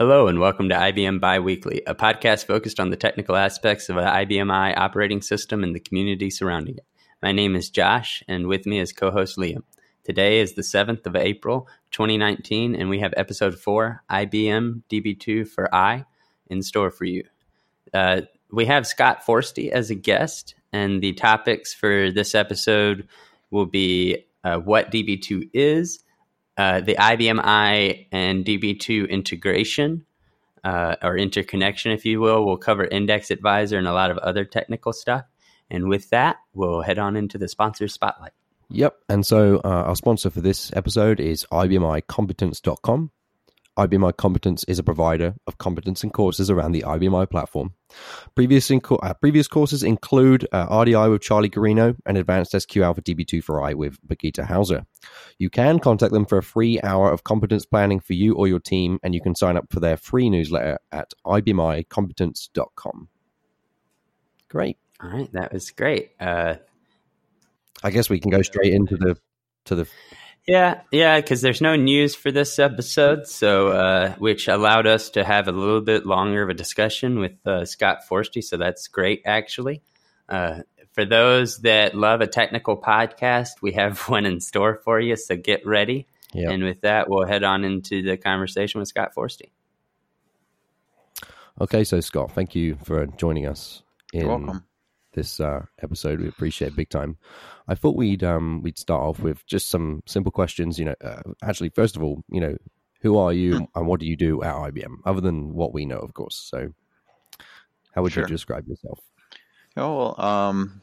Hello, and welcome to IBM Biweekly, a podcast focused on the technical aspects of an IBM i operating system and the community surrounding it. My name is Josh, and with me is co host Liam. Today is the 7th of April, 2019, and we have episode 4, IBM DB2 for I, in store for you. Uh, we have Scott Forstie as a guest, and the topics for this episode will be uh, what DB2 is, uh, the IBM i and DB2 integration uh, or interconnection, if you will. We'll cover Index Advisor and a lot of other technical stuff. And with that, we'll head on into the sponsor spotlight. Yep. And so uh, our sponsor for this episode is IBMicompetence.com. IBMi Competence is a provider of competence and courses around the IBMi platform. Previous, inco- uh, previous courses include uh, RDI with Charlie Guarino and Advanced SQL for DB2 for I with Birgitta Hauser. You can contact them for a free hour of competence planning for you or your team, and you can sign up for their free newsletter at IBMicompetence.com. Great. All right, that was great. Uh, I guess we can go straight into the to the yeah, yeah, because there's no news for this episode, so uh, which allowed us to have a little bit longer of a discussion with uh, Scott Forstie. So that's great, actually. Uh, for those that love a technical podcast, we have one in store for you. So get ready. Yep. And with that, we'll head on into the conversation with Scott Forstie. Okay, so Scott, thank you for joining us. In, You're welcome this uh, episode. We appreciate it big time. I thought we'd um, we'd start off with just some simple questions. You know, uh, actually, first of all, you know, who are you and what do you do at IBM, other than what we know, of course. So, how would sure. you describe yourself? Oh well, um,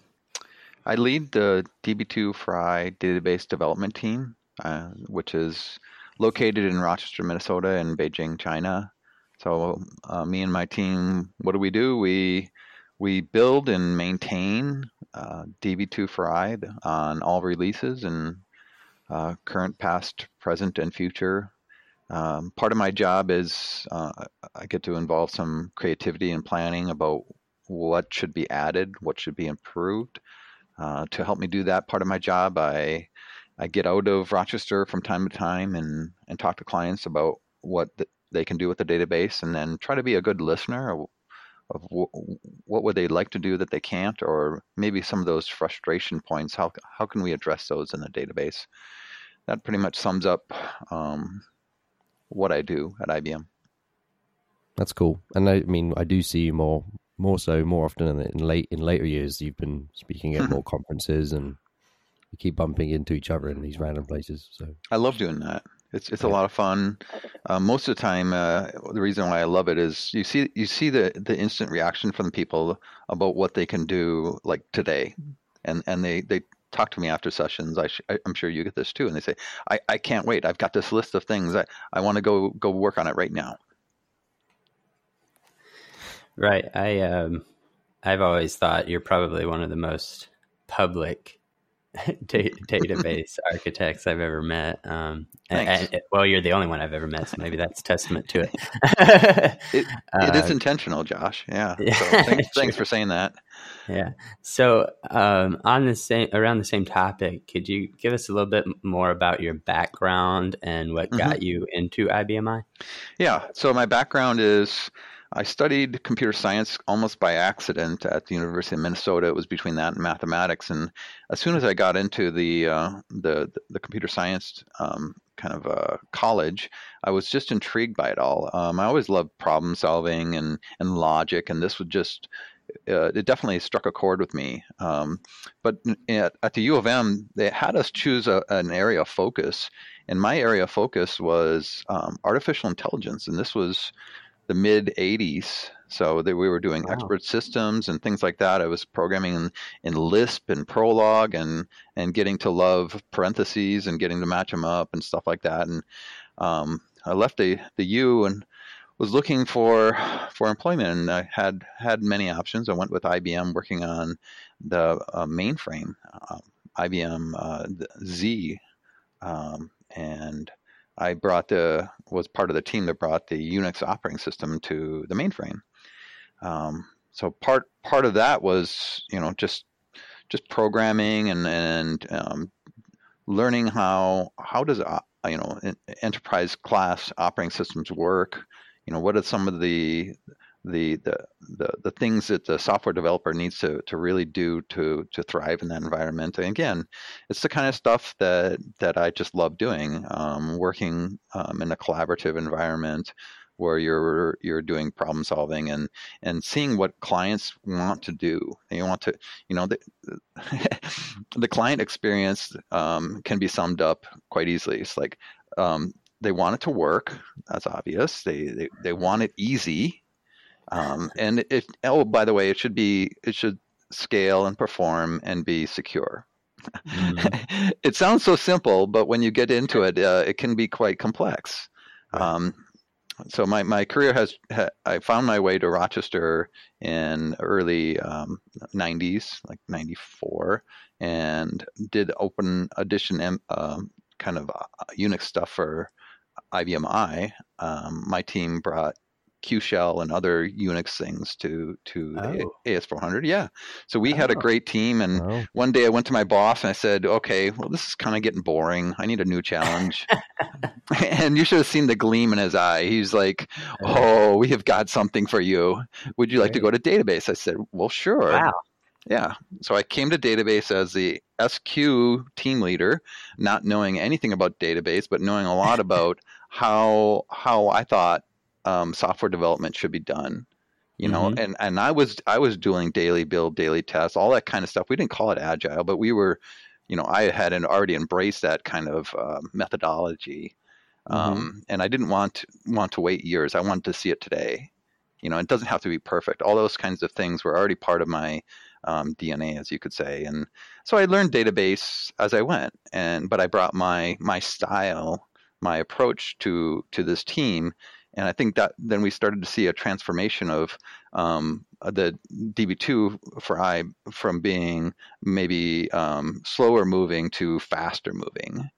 I lead the DB2 for I database development team, uh, which is located in Rochester, Minnesota, and Beijing, China. So, uh, me and my team, what do we do? We we build and maintain uh, DB2 for I on all releases and uh, current, past, present, and future. Um, part of my job is uh, I get to involve some creativity and planning about what should be added, what should be improved. Uh, to help me do that part of my job, I I get out of Rochester from time to time and and talk to clients about what the, they can do with the database, and then try to be a good listener of w- what would they like to do that they can't, or maybe some of those frustration points. How how can we address those in the database? That pretty much sums up um, what I do at IBM. That's cool, and I mean I do see you more more so more often in, in late in later years. You've been speaking at more conferences and you keep bumping into each other in these random places. So I love doing that. It's it's a lot of fun. Uh, most of the time, uh, the reason why I love it is you see you see the the instant reaction from people about what they can do like today, and and they they talk to me after sessions. I am sure you get this too, and they say, I, I can't wait. I've got this list of things. I, I want to go go work on it right now. Right. I um I've always thought you're probably one of the most public database architects I've ever met. Um, and, and, well, you're the only one I've ever met, so maybe that's testament to it. it, it uh, is intentional, Josh. Yeah. yeah so thanks, thanks, for saying that. Yeah. So, um, on the same around the same topic, could you give us a little bit more about your background and what mm-hmm. got you into IBMI? Yeah. So my background is I studied computer science almost by accident at the University of Minnesota. It was between that and mathematics, and as soon as I got into the uh, the, the computer science um, kind of uh, college, I was just intrigued by it all. Um, I always loved problem solving and and logic, and this would just uh, it definitely struck a chord with me. Um, but at, at, the U of M, they had us choose a, an area of focus, and my area of focus was um, artificial intelligence, and this was the mid 80s. So that we were doing wow. expert systems and things like that. I was programming in, in Lisp and Prolog and and getting to love parentheses and getting to match them up and stuff like that. And um, I left the the U and was looking for for employment and I had had many options. I went with IBM working on the uh, mainframe, uh, IBM uh, Z, um, and I brought the was part of the team that brought the Unix operating system to the mainframe. Um, so part part of that was you know just just programming and and um, learning how how does uh, you know enterprise class operating systems work. you know, what are some of the the, the the the things that the software developer needs to to really do to to thrive in that environment. And again, it's the kind of stuff that that I just love doing. Um, working um, in a collaborative environment where you're you're doing problem solving and and seeing what clients want to do. They want to, you know, the the client experience um, can be summed up quite easily. It's like um, they want it to work. That's obvious. They they, they want it easy. Um, and it oh by the way, it should be it should scale and perform and be secure. Mm-hmm. it sounds so simple, but when you get into it, uh, it can be quite complex. Right. Um, so my, my career has I found my way to Rochester in early um, 90s, like 94, and did open edition um, kind of uh, Unix stuff for IBM I. Um, my team brought Q Shell and other Unix things to to oh. AS400. Yeah, so we oh. had a oh. great team. And oh. one day I went to my boss and I said, "Okay, well this is kind of getting boring. I need a new challenge." and you should have seen the gleam in his eye. He's like, "Oh, we have got something for you. Would you like to go to database?" I said, "Well, sure." Wow. Yeah. So I came to database as the SQ team leader, not knowing anything about database, but knowing a lot about how how I thought um, software development should be done you know mm-hmm. and and i was i was doing daily build daily tests all that kind of stuff we didn't call it agile but we were you know i had already embraced that kind of uh, methodology mm-hmm. um, and i didn't want want to wait years i wanted to see it today you know it doesn't have to be perfect all those kinds of things were already part of my um, dna as you could say and so i learned database as i went and but i brought my my style my approach to to this team and I think that then we started to see a transformation of um, the DB2 for I from being maybe um, slower moving to faster moving.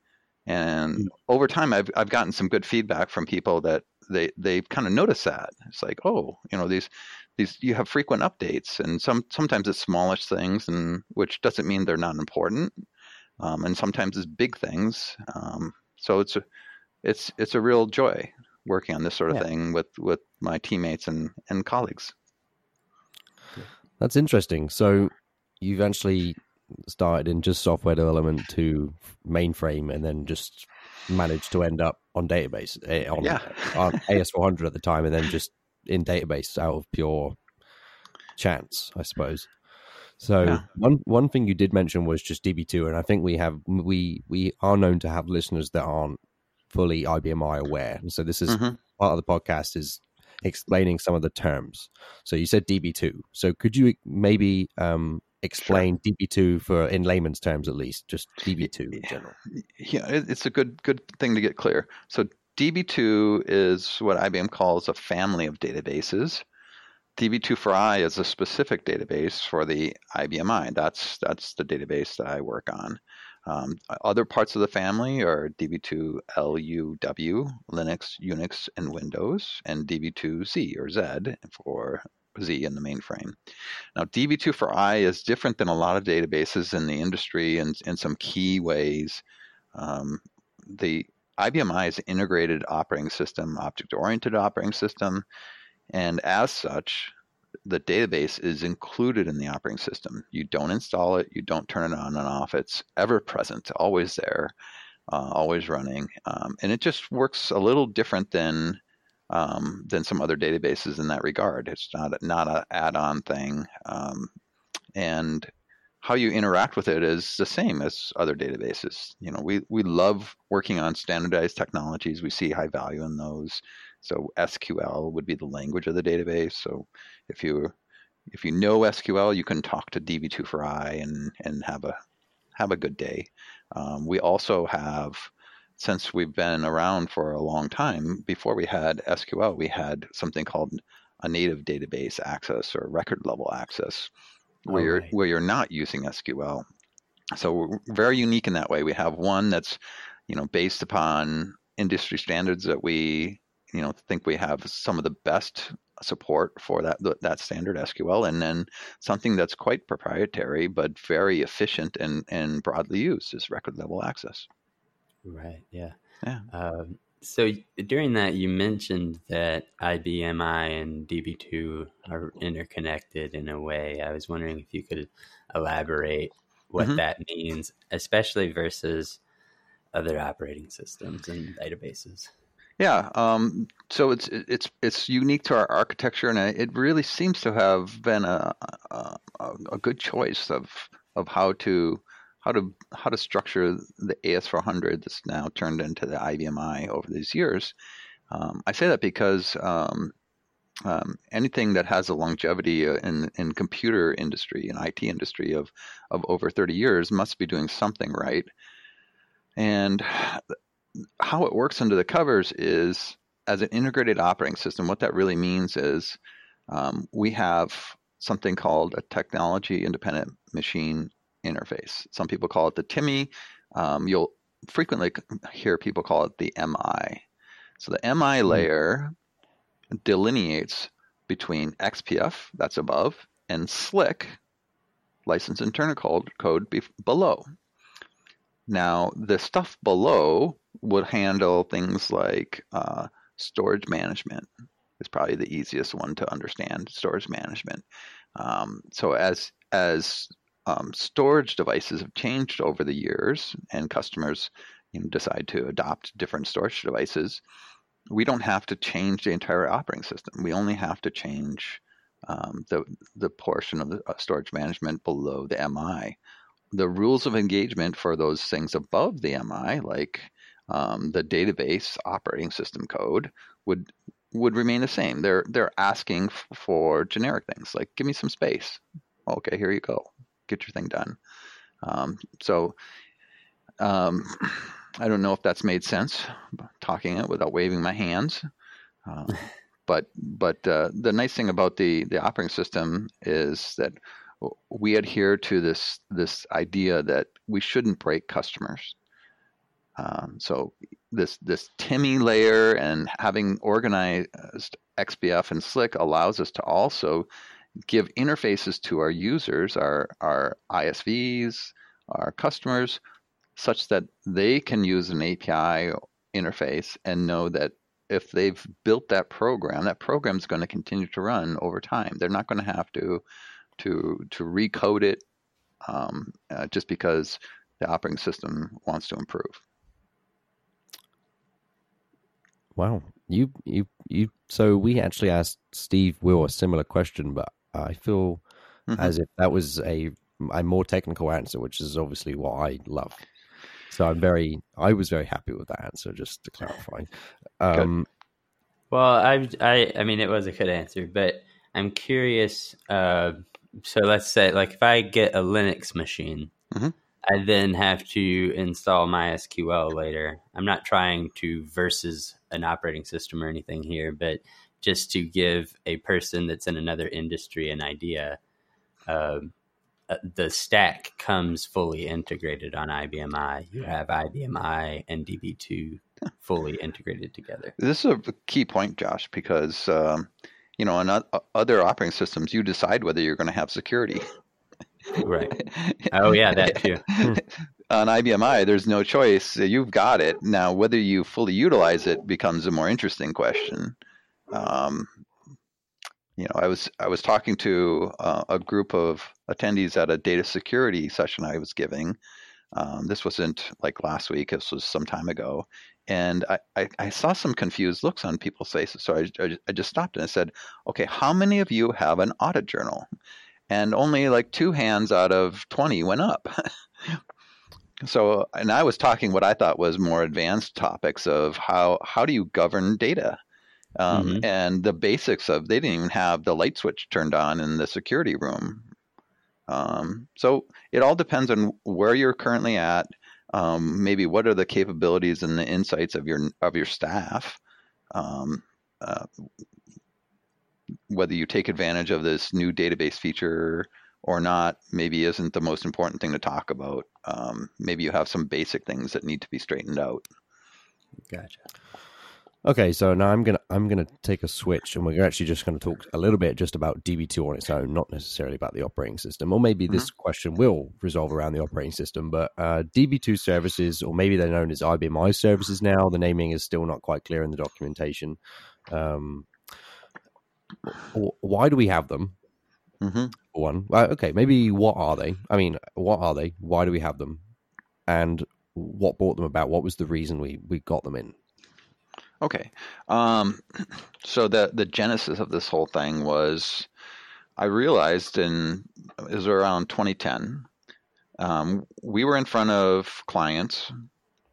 And mm-hmm. over time, I've I've gotten some good feedback from people that they they kind of notice that it's like oh you know these these you have frequent updates and some sometimes it's smallish things and which doesn't mean they're not important um, and sometimes it's big things um, so it's a it's it's a real joy working on this sort of yeah. thing with with my teammates and and colleagues. That's interesting. So you eventually started in just software development to mainframe, and then just managed to end up on database eh, on, yeah. on AS400 at the time, and then just in database out of pure chance, I suppose. So yeah. one one thing you did mention was just DB2, and I think we have we we are known to have listeners that aren't fully IBMI aware. And so this is mm-hmm. part of the podcast is explaining some of the terms. So you said DB2. So could you maybe um, explain sure. DB2 for in layman's terms at least, just DB2 in general? Yeah, it's a good good thing to get clear. So DB2 is what IBM calls a family of databases. DB2 for I is a specific database for the IBM I. That's that's the database that I work on. Um, other parts of the family are DB2 LUW, Linux, Unix, and Windows, and DB2Z or Z for Z in the mainframe. Now, DB2 for I is different than a lot of databases in the industry in, in some key ways. Um, the IBM I is integrated operating system, object oriented operating system, and as such, the database is included in the operating system. You don't install it, you don't turn it on and off. It's ever present, always there, uh, always running, um, and it just works a little different than um, than some other databases in that regard. It's not not an add-on thing, um, and how you interact with it is the same as other databases. You know, we we love working on standardized technologies. We see high value in those. So SQL would be the language of the database. So if you if you know SQL, you can talk to DB2 for I and and have a have a good day. Um, we also have since we've been around for a long time. Before we had SQL, we had something called a native database access or record level access, where you're where you're not using SQL. So we're very unique in that way. We have one that's you know based upon industry standards that we you know think we have some of the best support for that that standard SQL, and then something that's quite proprietary but very efficient and and broadly used is record level access. Right. Yeah. Yeah. Um, so during that, you mentioned that IBMI and DB2 are interconnected in a way. I was wondering if you could elaborate what mm-hmm. that means, especially versus other operating systems and databases. Yeah, um, so it's it's it's unique to our architecture, and it really seems to have been a, a, a good choice of of how to how to how to structure the AS400 that's now turned into the IBMI over these years. Um, I say that because um, um, anything that has a longevity uh, in in computer industry and IT industry of of over 30 years must be doing something right. And how it works under the covers is as an integrated operating system. What that really means is um, we have something called a technology independent machine interface. Some people call it the TIMI. Um, you'll frequently hear people call it the MI. So the MI hmm. layer delineates between XPF, that's above, and SLIC, license internal code, code be- below. Now, the stuff below would handle things like uh, storage management. Is probably the easiest one to understand. Storage management. Um, so as as um, storage devices have changed over the years, and customers you know, decide to adopt different storage devices, we don't have to change the entire operating system. We only have to change um, the the portion of the uh, storage management below the MI. The rules of engagement for those things above the MI, like um, the database operating system code, would would remain the same. They're they're asking f- for generic things like give me some space. Okay, here you go get your thing done. Um, so um, I don't know if that's made sense talking it without waving my hands. Uh, but but uh, the nice thing about the the operating system is that we adhere to this this idea that we shouldn't break customers. Um, so this this TIMI layer and having organized XPF and SLIC allows us to also give interfaces to our users, our, our ISVs, our customers, such that they can use an API interface and know that if they've built that program, that program is going to continue to run over time. They're not going to have to to to recode it um, uh, just because the operating system wants to improve. Wow, you you you. So we actually asked Steve Will a similar question, but I feel mm-hmm. as if that was a a more technical answer, which is obviously what I love. So I'm very, I was very happy with that answer. Just to clarify. Um, well, I, I, I mean, it was a good answer, but I'm curious. Uh, so let's say, like, if I get a Linux machine, mm-hmm. I then have to install MySQL later. I'm not trying to versus an operating system or anything here, but just to give a person that's in another industry an idea. Uh, the stack comes fully integrated on IBMI. You have IBMI and DB2 fully integrated together. This is a key point, Josh, because um, you know, on other operating systems, you decide whether you're going to have security. right. Oh yeah, that too. on IBMI, there's no choice. You've got it now. Whether you fully utilize it becomes a more interesting question. Um, you know, I was I was talking to uh, a group of attendees at a data security session I was giving. Um, this wasn't like last week; this was some time ago, and I, I, I saw some confused looks on people's faces. So I, I, I just stopped and I said, "Okay, how many of you have an audit journal?" And only like two hands out of twenty went up. so, and I was talking what I thought was more advanced topics of how how do you govern data um, mm-hmm. And the basics of they didn't even have the light switch turned on in the security room. Um, so it all depends on where you're currently at. Um, maybe what are the capabilities and the insights of your of your staff. Um, uh, whether you take advantage of this new database feature or not, maybe isn't the most important thing to talk about. Um, maybe you have some basic things that need to be straightened out. Gotcha. Okay, so now I'm gonna I'm gonna take a switch, and we're actually just going to talk a little bit just about DB2 on its own, not necessarily about the operating system. Or maybe mm-hmm. this question will resolve around the operating system. But uh, DB2 services, or maybe they're known as IBMI services now. The naming is still not quite clear in the documentation. Um, why do we have them? Mm-hmm. One, okay, maybe what are they? I mean, what are they? Why do we have them? And what brought them about? What was the reason we we got them in? Okay. Um, so the the genesis of this whole thing was I realized in it was around 2010. Um, we were in front of clients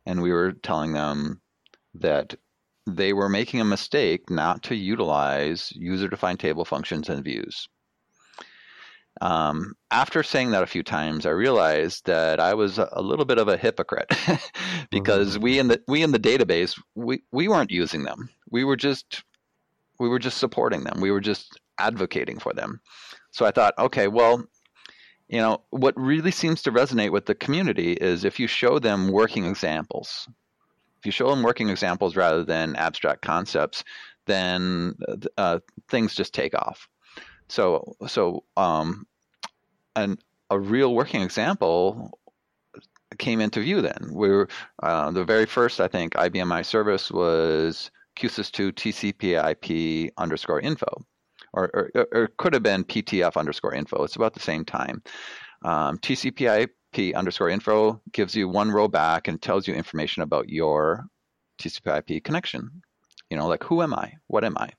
and we were telling them that they were making a mistake not to utilize user defined table functions and views. Um, after saying that a few times, I realized that I was a little bit of a hypocrite because mm-hmm. we in the we in the database we, we weren't using them. We were just we were just supporting them. We were just advocating for them. So I thought, okay, well, you know, what really seems to resonate with the community is if you show them working examples. If you show them working examples rather than abstract concepts, then uh, things just take off. So so um, an, a real working example came into view then. We were uh, the very first I think IBM I service was QSys2 TCP/IP underscore info, or, or, or could have been PTF underscore info. It's about the same time. Um, TCP/IP underscore info gives you one row back and tells you information about your TCP/IP connection. You know, like who am I? What am I?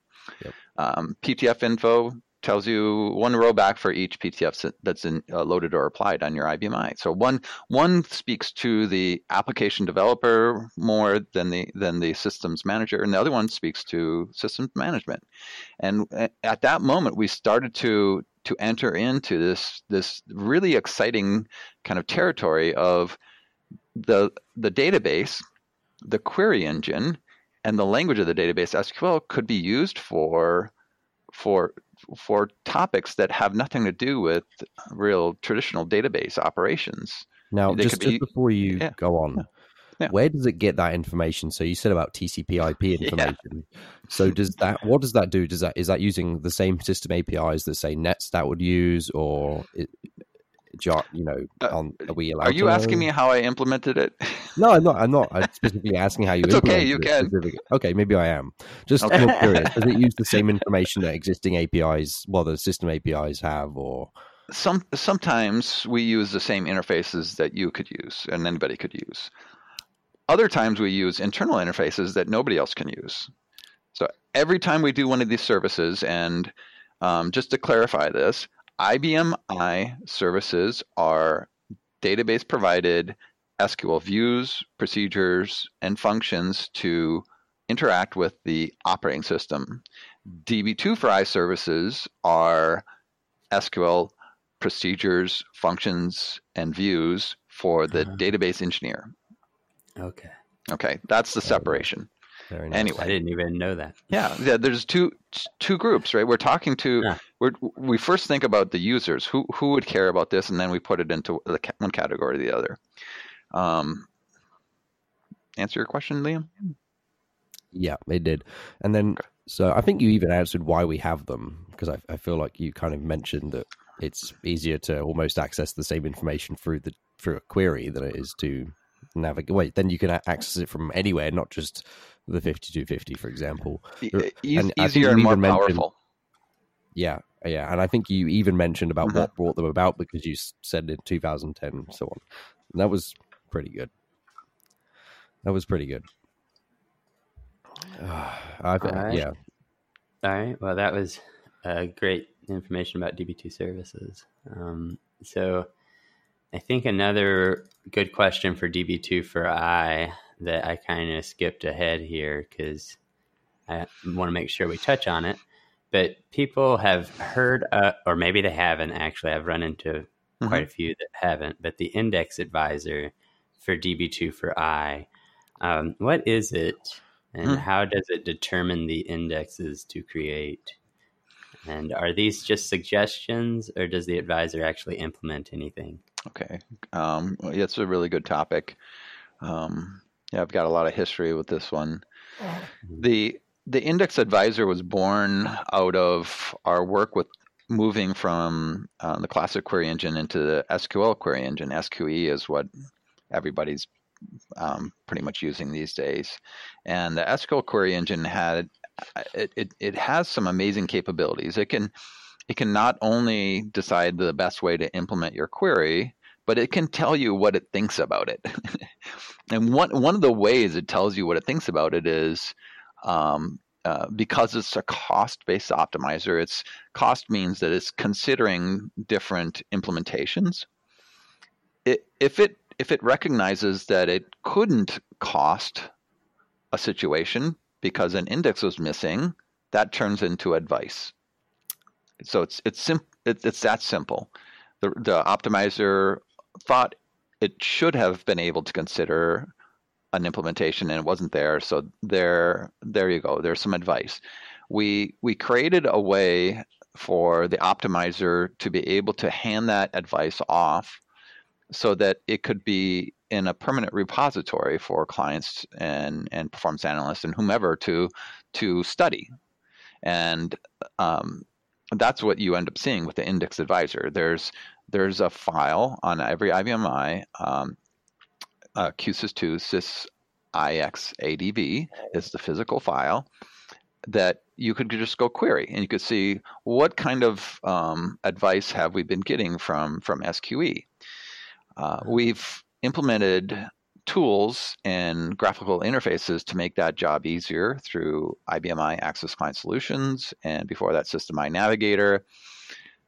Yep. Um, PTF info tells you one row back for each PTF that's in, uh, loaded or applied on your IBMI. So one one speaks to the application developer more than the than the systems manager, and the other one speaks to systems management. And at that moment, we started to to enter into this this really exciting kind of territory of the the database, the query engine, and the language of the database SQL could be used for for for topics that have nothing to do with real traditional database operations. Now, just, be, just before you yeah, go on, yeah, yeah. where does it get that information? So you said about TCP/IP information. So does that? What does that do? Does that is that using the same system APIs that say NetStat would use, or you know, uh, on are we allowed? Are you asking me how I implemented it? No, I'm not. I'm not. I'm specifically asking how you. it's okay. You can. Okay, maybe I am. Just okay. more curious. Does it use the same information that existing APIs, well, the system APIs have, or? Some sometimes we use the same interfaces that you could use and anybody could use. Other times we use internal interfaces that nobody else can use. So every time we do one of these services, and um, just to clarify this, IBM I services are database provided SQL views, procedures, and functions to interact with the operating system. DB2 for I services are SQL procedures, functions, and views for the uh-huh. database engineer. Okay. Okay, that's the separation. Very nice. Anyway, I didn't even know that. Yeah, yeah. There's two two groups, right? We're talking to. Yeah. we we first think about the users. Who who would care about this, and then we put it into the, one category or the other. Um, answer your question, Liam. Yeah, it did. And then, okay. so I think you even answered why we have them because I, I feel like you kind of mentioned that it's easier to almost access the same information through the through a query than it is to navigate. Wait, then you can access it from anywhere, not just the 5250, for example. E- and easier and more powerful. Yeah, yeah, and I think you even mentioned about mm-hmm. what brought them about because you said in 2010 and so on. And that was pretty good. That was pretty good. Uh, All right. Yeah. All right. Well, that was uh, great information about DB2 services. Um, so, I think another good question for DB2 for I that I kind of skipped ahead here because I want to make sure we touch on it. But people have heard, uh, or maybe they haven't actually. I've run into mm-hmm. quite a few that haven't. But the index advisor for DB2 for I, um, what is it, and mm-hmm. how does it determine the indexes to create? And are these just suggestions, or does the advisor actually implement anything? Okay, um, it's a really good topic. Um, yeah, I've got a lot of history with this one. The the index advisor was born out of our work with moving from uh, the classic query engine into the SQL query engine. SQE is what everybody's um, pretty much using these days. And the SQL query engine had it, it, it has some amazing capabilities. It can it can not only decide the best way to implement your query, but it can tell you what it thinks about it. and one one of the ways it tells you what it thinks about it is um, uh, because it's a cost-based optimizer. Its cost means that it's considering different implementations. It, if it if it recognizes that it couldn't cost a situation because an index was missing, that turns into advice. So it's it's sim- it's, it's that simple. The the optimizer thought it should have been able to consider an implementation and it wasn't there. So there there you go. There's some advice. We we created a way for the optimizer to be able to hand that advice off so that it could be in a permanent repository for clients and, and performance analysts and whomever to to study. And um, that's what you end up seeing with the index advisor. There's there's a file on every IBMI, um, uh, QSys2 sys ixadv is the physical file that you could just go query and you could see what kind of um, advice have we been getting from from SQE. Uh, we've implemented tools and graphical interfaces to make that job easier through IBMI Access Client Solutions and before that System I Navigator.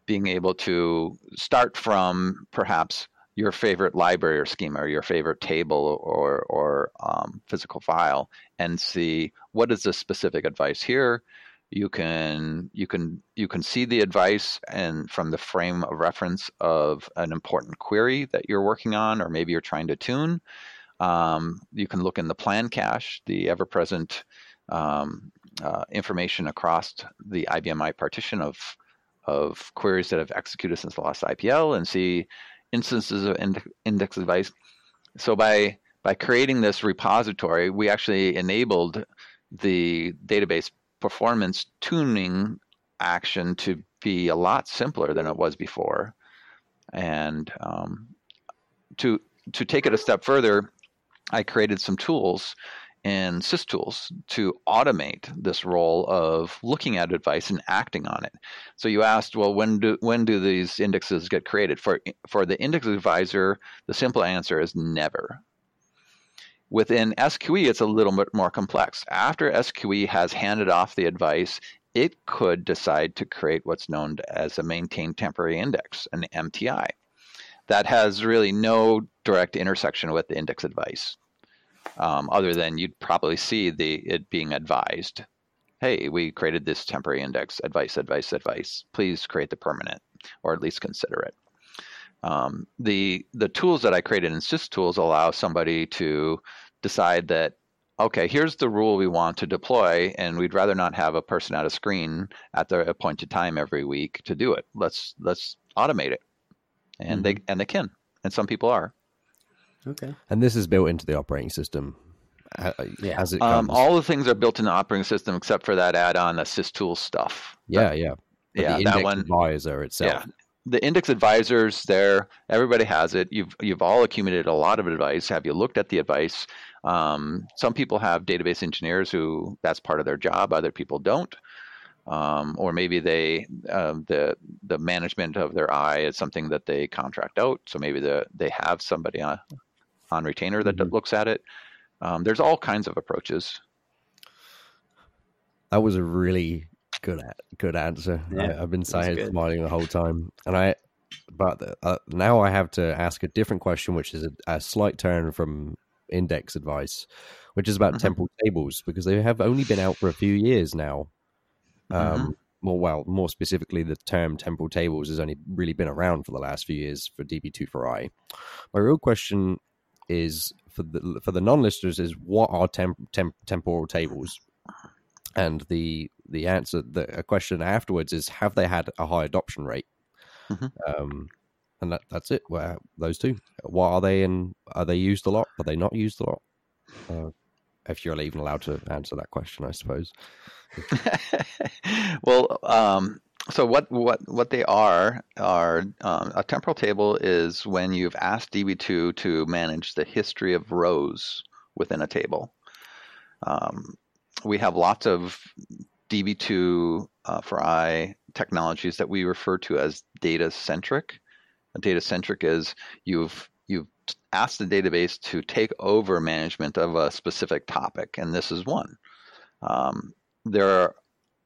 Being able to start from perhaps your favorite library or schema or your favorite table or, or um, physical file and see what is the specific advice here. You can you can you can see the advice and from the frame of reference of an important query that you're working on or maybe you're trying to tune. Um, you can look in the plan cache the ever-present um, uh, information across the ibmi partition of of queries that have executed since the last ipl and see instances of index advice so by by creating this repository we actually enabled the database performance tuning action to be a lot simpler than it was before. And um, to to take it a step further, I created some tools in SysTools to automate this role of looking at advice and acting on it. So you asked, well, when do when do these indexes get created? For for the index advisor, the simple answer is never. Within SQE, it's a little bit more complex. After SQE has handed off the advice, it could decide to create what's known as a maintained temporary index, an MTI. That has really no direct intersection with the index advice, um, other than you'd probably see the it being advised. Hey, we created this temporary index. Advice, advice, advice. Please create the permanent, or at least consider it. Um, the the tools that I created in SysTools allow somebody to decide that okay, here's the rule we want to deploy, and we'd rather not have a person at a screen at the appointed time every week to do it. Let's let's automate it, and mm-hmm. they and they can, and some people are. Okay. And this is built into the operating system. yeah. As it um, all the things are built in the operating system except for that add-on assist tool stuff. Yeah, yeah. But yeah, that one advisor itself. Yeah, the index advisors there everybody has it you've you've all accumulated a lot of advice have you looked at the advice um, some people have database engineers who that's part of their job other people don't um, or maybe they uh, the the management of their i is something that they contract out so maybe the, they have somebody on, on retainer that mm-hmm. looks at it um, there's all kinds of approaches that was a really good good answer. Yeah, I, have been saying smiling the whole time, and I. But uh, now I have to ask a different question, which is a, a slight turn from index advice, which is about mm-hmm. temporal tables because they have only been out for a few years now. Um, mm-hmm. More well, more specifically, the term temporal tables has only really been around for the last few years for DB2 for I. My real question is for the for the non-listeners is what are temp, temp, temporal tables? And the the answer, the a question afterwards is, have they had a high adoption rate? Mm-hmm. Um, and that, that's it. Where those two, what are they and are they used a lot? Are they not used a lot? Uh, if you're even allowed to answer that question, I suppose. well, um, so what what what they are are um, a temporal table is when you've asked DB2 to manage the history of rows within a table. Um, we have lots of DB2 uh, for I technologies that we refer to as data centric. Data centric is you've you've asked the database to take over management of a specific topic, and this is one. Um, there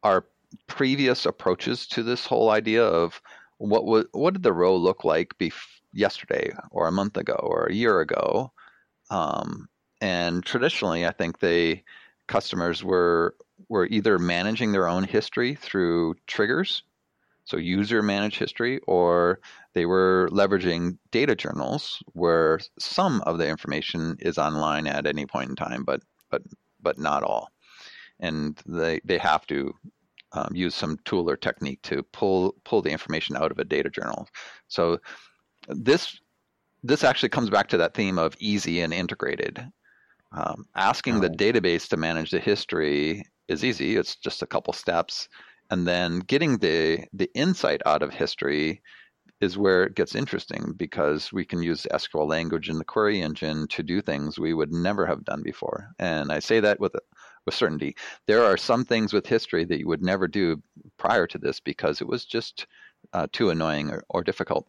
are previous approaches to this whole idea of what was what did the row look like bef- yesterday or a month ago or a year ago? Um, and traditionally i think they customers were were either managing their own history through triggers so user managed history or they were leveraging data journals where some of the information is online at any point in time but but but not all. And they they have to um, use some tool or technique to pull pull the information out of a data journal. So this this actually comes back to that theme of easy and integrated. Um, asking oh. the database to manage the history is easy; it's just a couple steps, and then getting the the insight out of history is where it gets interesting because we can use SQL language in the query engine to do things we would never have done before. And I say that with with certainty. There are some things with history that you would never do prior to this because it was just uh, too annoying or, or difficult.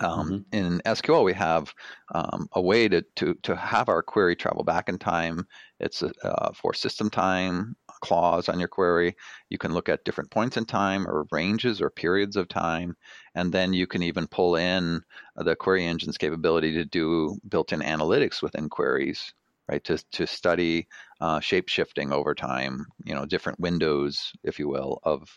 Um, mm-hmm. In SQL, we have um, a way to, to, to have our query travel back in time. It's uh, for system time clause on your query. You can look at different points in time or ranges or periods of time. And then you can even pull in the query engine's capability to do built in analytics within queries right? To to study uh, shape shifting over time, you know, different windows, if you will, of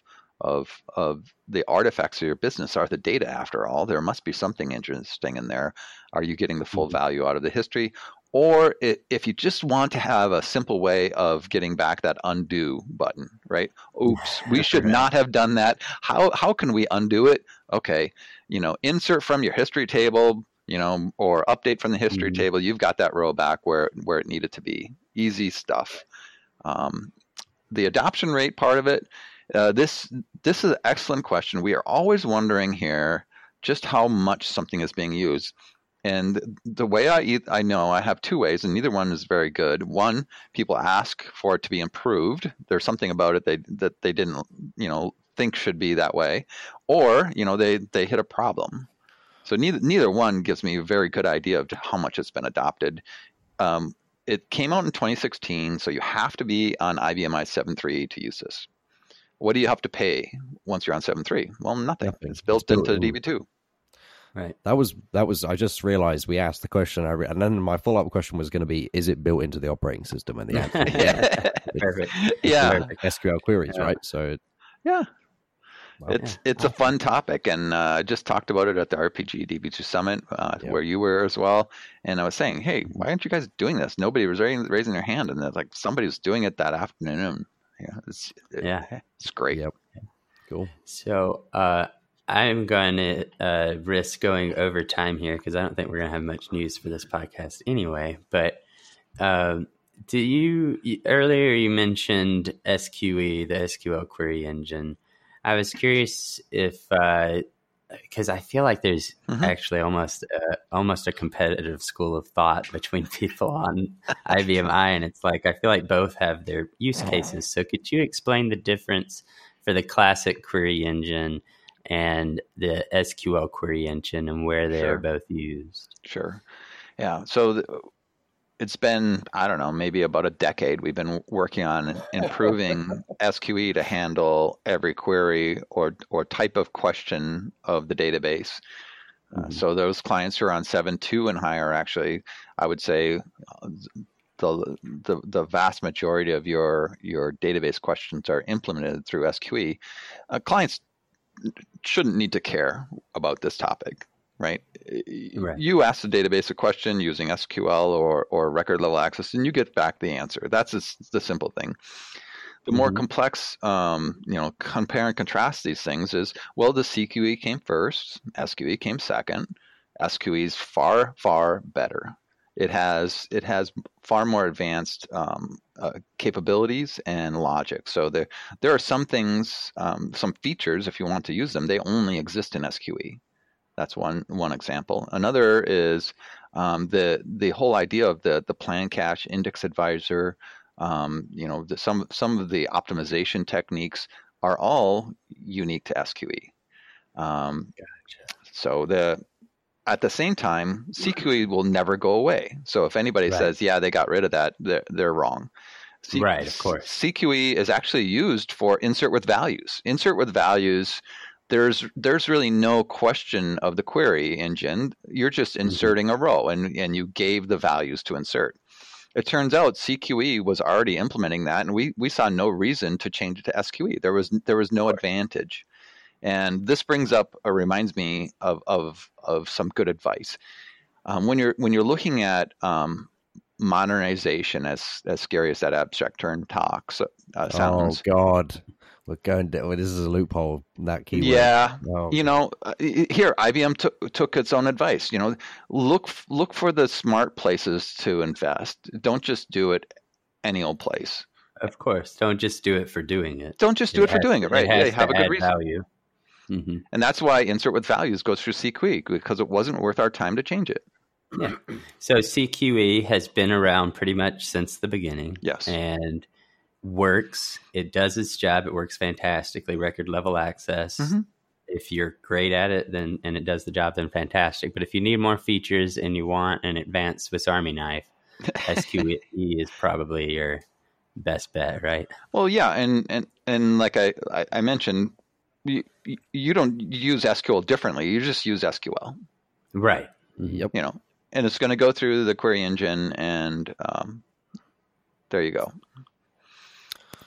of of the artifacts of your business. Are the data after all there must be something interesting in there. Are you getting the full mm-hmm. value out of the history? Or if you just want to have a simple way of getting back that undo button right? Oops we should not have done that. How how can we undo it? Okay you know insert from your history table you know, or update from the history mm-hmm. table, you've got that row back where where it needed to be. Easy stuff. Um, the adoption rate part of it, uh, this this is an excellent question. We are always wondering here just how much something is being used. And the way I I know I have two ways, and neither one is very good. One, people ask for it to be improved. There's something about it they that they didn't you know think should be that way, or you know they they hit a problem so neither neither one gives me a very good idea of how much it's been adopted. Um, it came out in 2016, so you have to be on IBM i 7.3 to use this. What do you have to pay once you're on 7.3? Well, nothing. nothing. It's built it's into DB2. Right. That was that was. I just realized we asked the question, I re- and then my follow up question was going to be: Is it built into the operating system? And the answer, yeah, perfect. Yeah, SQL queries, yeah. right? So, yeah, it's it's a fun topic, and uh, I just talked about it at the RPG DB2 Summit uh, where you were as well. And I was saying, hey, why aren't you guys doing this? Nobody was raising, raising their hand, and like somebody was doing it that afternoon. Yeah, it's it, yeah, it's great. Yep. Cool. So uh, I'm going to uh, risk going over time here because I don't think we're going to have much news for this podcast anyway. But um, do you earlier you mentioned SQE, the SQL query engine? I was curious if because uh, I feel like there's mm-hmm. actually almost a, almost a competitive school of thought between people on IBM I, and it's like I feel like both have their use cases. So could you explain the difference for the classic query engine and the SQL query engine and where they sure. are both used? Sure. Yeah. So the, it's been I don't know maybe about a decade we've been working on improving SQE to handle every query or or type of question of the database. Uh, mm-hmm. Uh, so those clients who are on 7.2 and higher actually I would say uh, the, the the vast majority of your your database questions are implemented through SQE. Uh, clients shouldn't need to care about this topic right? right? You ask the database a question using SQL or, or record level access, and you get back the answer. That's just the simple thing. The more mm-hmm. complex, um, you know, compare and contrast these things is well, the CQE came first, SQE came second. SQE is far, far better. it has it has far more advanced um, uh, capabilities and logic. So there there are some things, um, some features, if you want to use them, they only exist in SQE. That's one one example. Another is um, the the whole idea of the the plan cache index advisor. Um, you know, the, some some of the optimization techniques are all unique to SQE. Um, gotcha. So the at the same time, CQE will never go away. So if anybody right. says, yeah, they got rid of that, they're, they're wrong. C- right, of course. CQE is actually used for insert with values. Insert with values, there's there's really no question of the query engine. You're just mm-hmm. inserting a row and, and you gave the values to insert. It turns out CQE was already implementing that, and we, we saw no reason to change it to SQE. There was there was no advantage. And this brings up or reminds me of of of some good advice. Um, when you're when you're looking at um, modernization, as as scary as that abstract term talks uh, sounds. Oh God, we're going. To, well, this is a loophole. That keyword. Yeah, oh. you know, uh, here IBM took took its own advice. You know, look look for the smart places to invest. Don't just do it any old place. Of course, don't just do it for doing it. Don't just do it, it for doing it. Right? It yeah, have a good reason. Value. Mm-hmm. And that's why insert with values goes through CQE because it wasn't worth our time to change it. Yeah. So CQE has been around pretty much since the beginning. Yes. And works. It does its job. It works fantastically. Record level access. Mm-hmm. If you're great at it, then and it does the job, then fantastic. But if you need more features and you want an advanced Swiss Army knife, SQE is probably your best bet, right? Well, yeah, and and and like I I, I mentioned, you, you don't use SQL differently. You just use SQL. Right. Yep. You know, and it's going to go through the query engine, and um, there you go.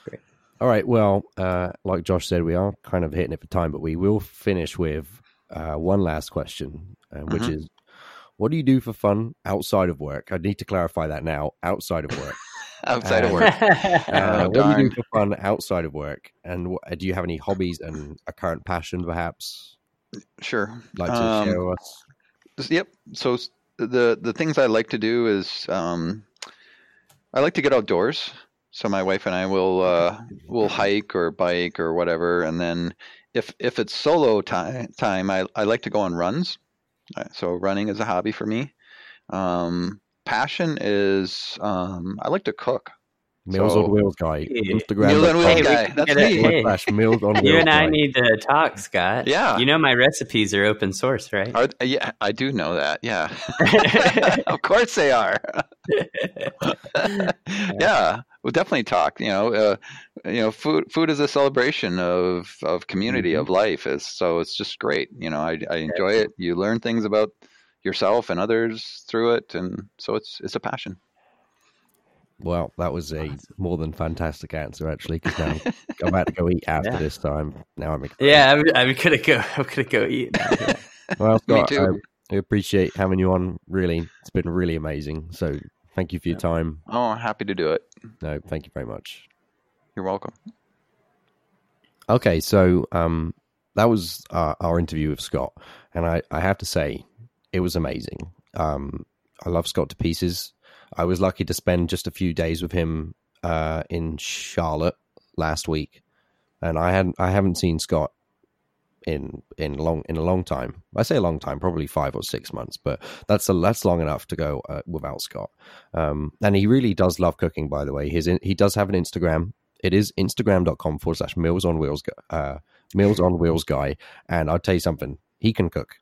Great. All right. Well, uh, like Josh said, we are kind of hitting it for time, but we will finish with uh, one last question, uh, which mm-hmm. is, what do you do for fun outside of work? I need to clarify that now. Outside of work. outside of work. Uh, oh, what do you do for fun outside of work? And what, do you have any hobbies and a current passion, perhaps? Sure. Like to um, share with us? Yep. So the the things I like to do is um, I like to get outdoors. So my wife and I will uh, will hike or bike or whatever, and then if if it's solo time, time I, I like to go on runs. So running is a hobby for me. Um, passion is um, I like to cook. Meals so, on Wheels guy. Instagram. Meals on Wheels guy. That's me. Hey, Meals on Wheels you and I guy. need to talk, Scott. Yeah. You know my recipes are open source, right? Are, yeah, I do know that. Yeah. of course they are. yeah, we'll definitely talk. You know, uh, you know, food food is a celebration of of community mm-hmm. of life. Is so it's just great. You know, I I enjoy it. You learn things about yourself and others through it, and so it's it's a passion. Well, that was a more than fantastic answer, actually. Because now I'm about to go eat after yeah. this time. Now I'm excited. yeah, I'm, I'm, gonna go. I'm gonna go eat. Now, yeah. well, Scott, I, I appreciate having you on. Really, it's been really amazing. So, thank you for your time. Oh, happy to do it. No, thank you very much. You're welcome. Okay, so um, that was uh, our interview with Scott, and I, I have to say, it was amazing. Um, I love Scott to pieces. I was lucky to spend just a few days with him uh, in Charlotte last week, and I hadn't I haven't seen Scott in in long in a long time. I say a long time, probably five or six months, but that's a, that's long enough to go uh, without Scott. Um, and he really does love cooking. By the way, his he does have an Instagram. It is instagram.com forward slash meals on wheels uh, meals on wheels guy. And I'll tell you something, he can cook.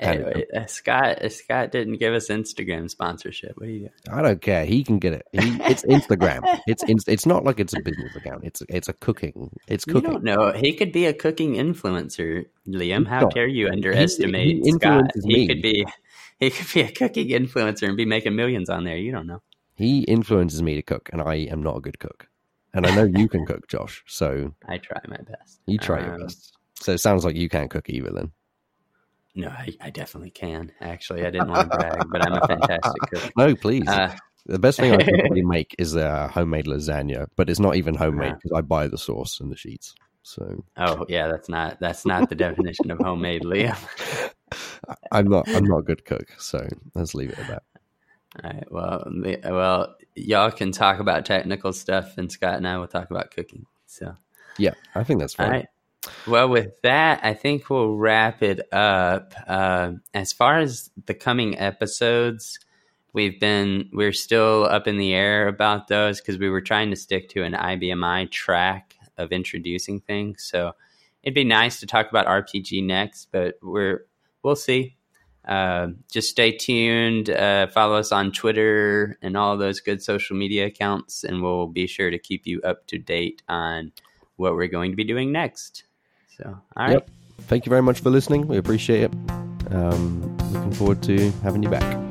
Anyway, uh, Scott uh, Scott didn't give us Instagram sponsorship. What do you? I don't care. He can get it. He, it's Instagram. it's it's not like it's a business account. It's it's a cooking. It's cooking. You don't know. He could be a cooking influencer, Liam. How dare you underestimate he, he Scott? He me. could be he could be a cooking influencer and be making millions on there. You don't know. He influences me to cook, and I am not a good cook. And I know you can cook, Josh. So I try my best. You try um, your best. So it sounds like you can't cook either, then. No, I, I, definitely can. Actually, I didn't want to brag, but I'm a fantastic cook. No, please. Uh, the best thing I can probably make is a homemade lasagna, but it's not even homemade because uh-huh. I buy the sauce and the sheets. So. Oh yeah, that's not that's not the definition of homemade, Liam. I'm not I'm not a good cook, so let's leave it at that. All right. Well, well, y'all can talk about technical stuff, and Scott and I will talk about cooking. So, yeah, I think that's fine. All right. Well, with that, I think we'll wrap it up. Uh, as far as the coming episodes, we've been we're still up in the air about those because we were trying to stick to an IBM i track of introducing things. So it'd be nice to talk about RPG next, but we're we'll see. Uh, just stay tuned. Uh, follow us on Twitter and all those good social media accounts, and we'll be sure to keep you up to date on what we're going to be doing next. So, all right. Yep. Thank you very much for listening. We appreciate it. Um, looking forward to having you back.